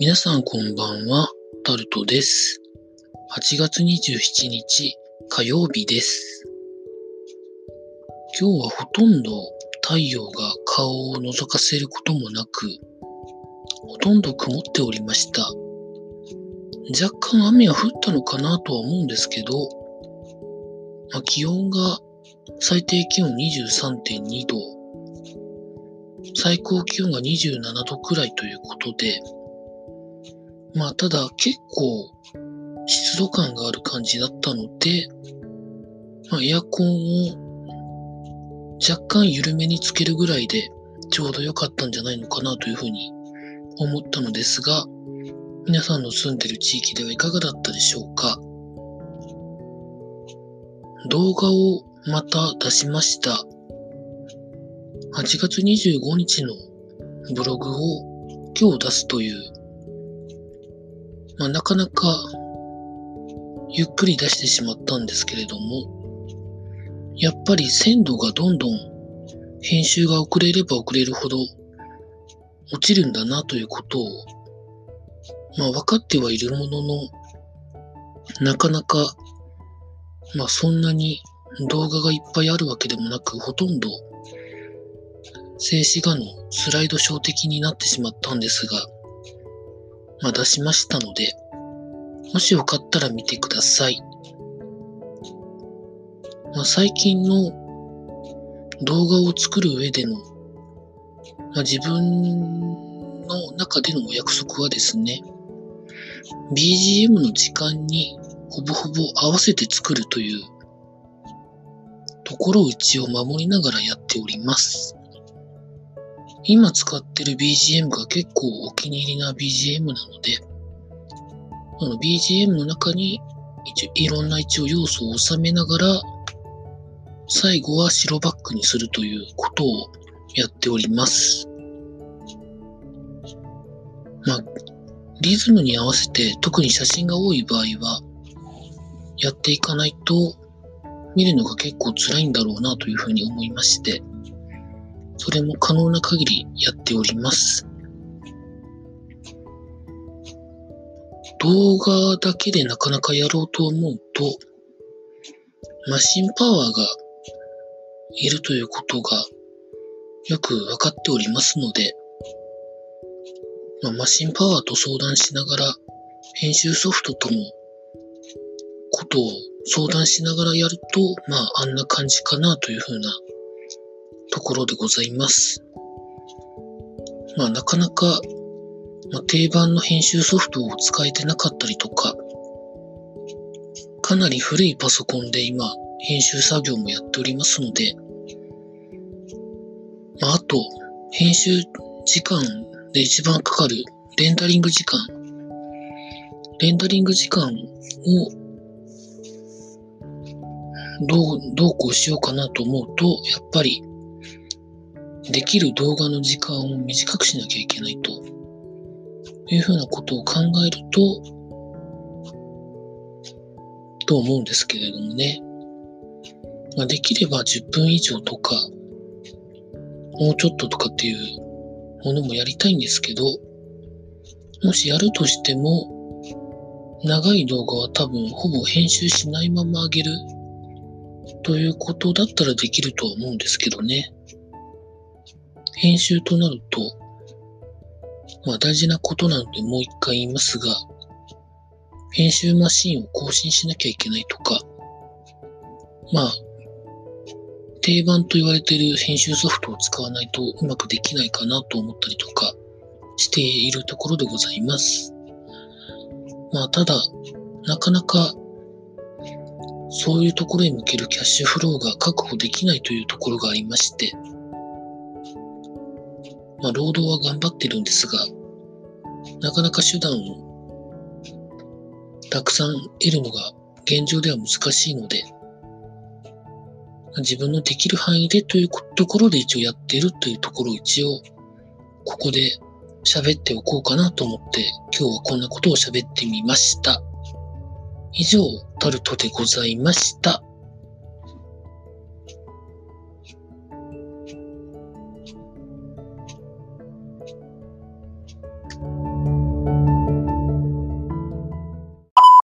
皆さんこんばんは、タルトです。8月27日火曜日です。今日はほとんど太陽が顔を覗かせることもなく、ほとんど曇っておりました。若干雨は降ったのかなとは思うんですけど、まあ、気温が最低気温23.2度、最高気温が27度くらいということで、まあただ結構湿度感がある感じだったので、まあ、エアコンを若干緩めにつけるぐらいでちょうど良かったんじゃないのかなというふうに思ったのですが、皆さんの住んでる地域ではいかがだったでしょうか？動画をまた出しました。8月25日のブログを今日出すという、まあ、なかなかゆっくり出してしまったんですけれども、やっぱり鮮度がどんどん編集が遅れれば遅れるほど落ちるんだなということを、まあ分かってはいるものの、なかなか、まあそんなに動画がいっぱいあるわけでもなく、ほとんど静止画のスライドショー的になってしまったんですが、まあ出しましたので、もしよかったら見てください。まあ、最近の動画を作る上での、まあ、自分の中でのお約束はですね、BGM の時間にほぼほぼ合わせて作るというところを一応守りながらやっております。今使ってる BGM が結構お気に入りな BGM なので、この BGM の中に一応いろんな一応要素を収めながら、最後は白バックにするということをやっております。まあ、リズムに合わせて特に写真が多い場合は、やっていかないと見るのが結構辛いんだろうなというふうに思いまして、それも可能な限りやっております。動画だけでなかなかやろうと思うと、マシンパワーがいるということがよくわかっておりますので、まあ、マシンパワーと相談しながら、編集ソフトとのことを相談しながらやると、まあ、あんな感じかなというふうなところでございます。まあ、なかなかまあ、定番の編集ソフトを使えてなかったりとか、かなり古いパソコンで今、編集作業もやっておりますので、まあ、あと、編集時間で一番かかるレンダリング時間、レンダリング時間をどう、どうこうしようかなと思うと、やっぱり、できる動画の時間を短くしなきゃいけないというふうなことを考えると、と思うんですけれどもね。まあ、できれば10分以上とか、もうちょっととかっていうものもやりたいんですけど、もしやるとしても、長い動画は多分ほぼ編集しないまま上げるということだったらできるとは思うんですけどね。編集となると、まあ大事なことなのでもう一回言いますが、編集マシンを更新しなきゃいけないとか、まあ、定番と言われている編集ソフトを使わないとうまくできないかなと思ったりとかしているところでございます。まあただ、なかなかそういうところへ向けるキャッシュフローが確保できないというところがありまして、まあ、労働は頑張ってるんですが、なかなか手段をたくさん得るのが現状では難しいので、自分のできる範囲でというところで一応やっているというところを一応ここで喋っておこうかなと思って今日はこんなことを喋ってみました。以上、タルトでございました。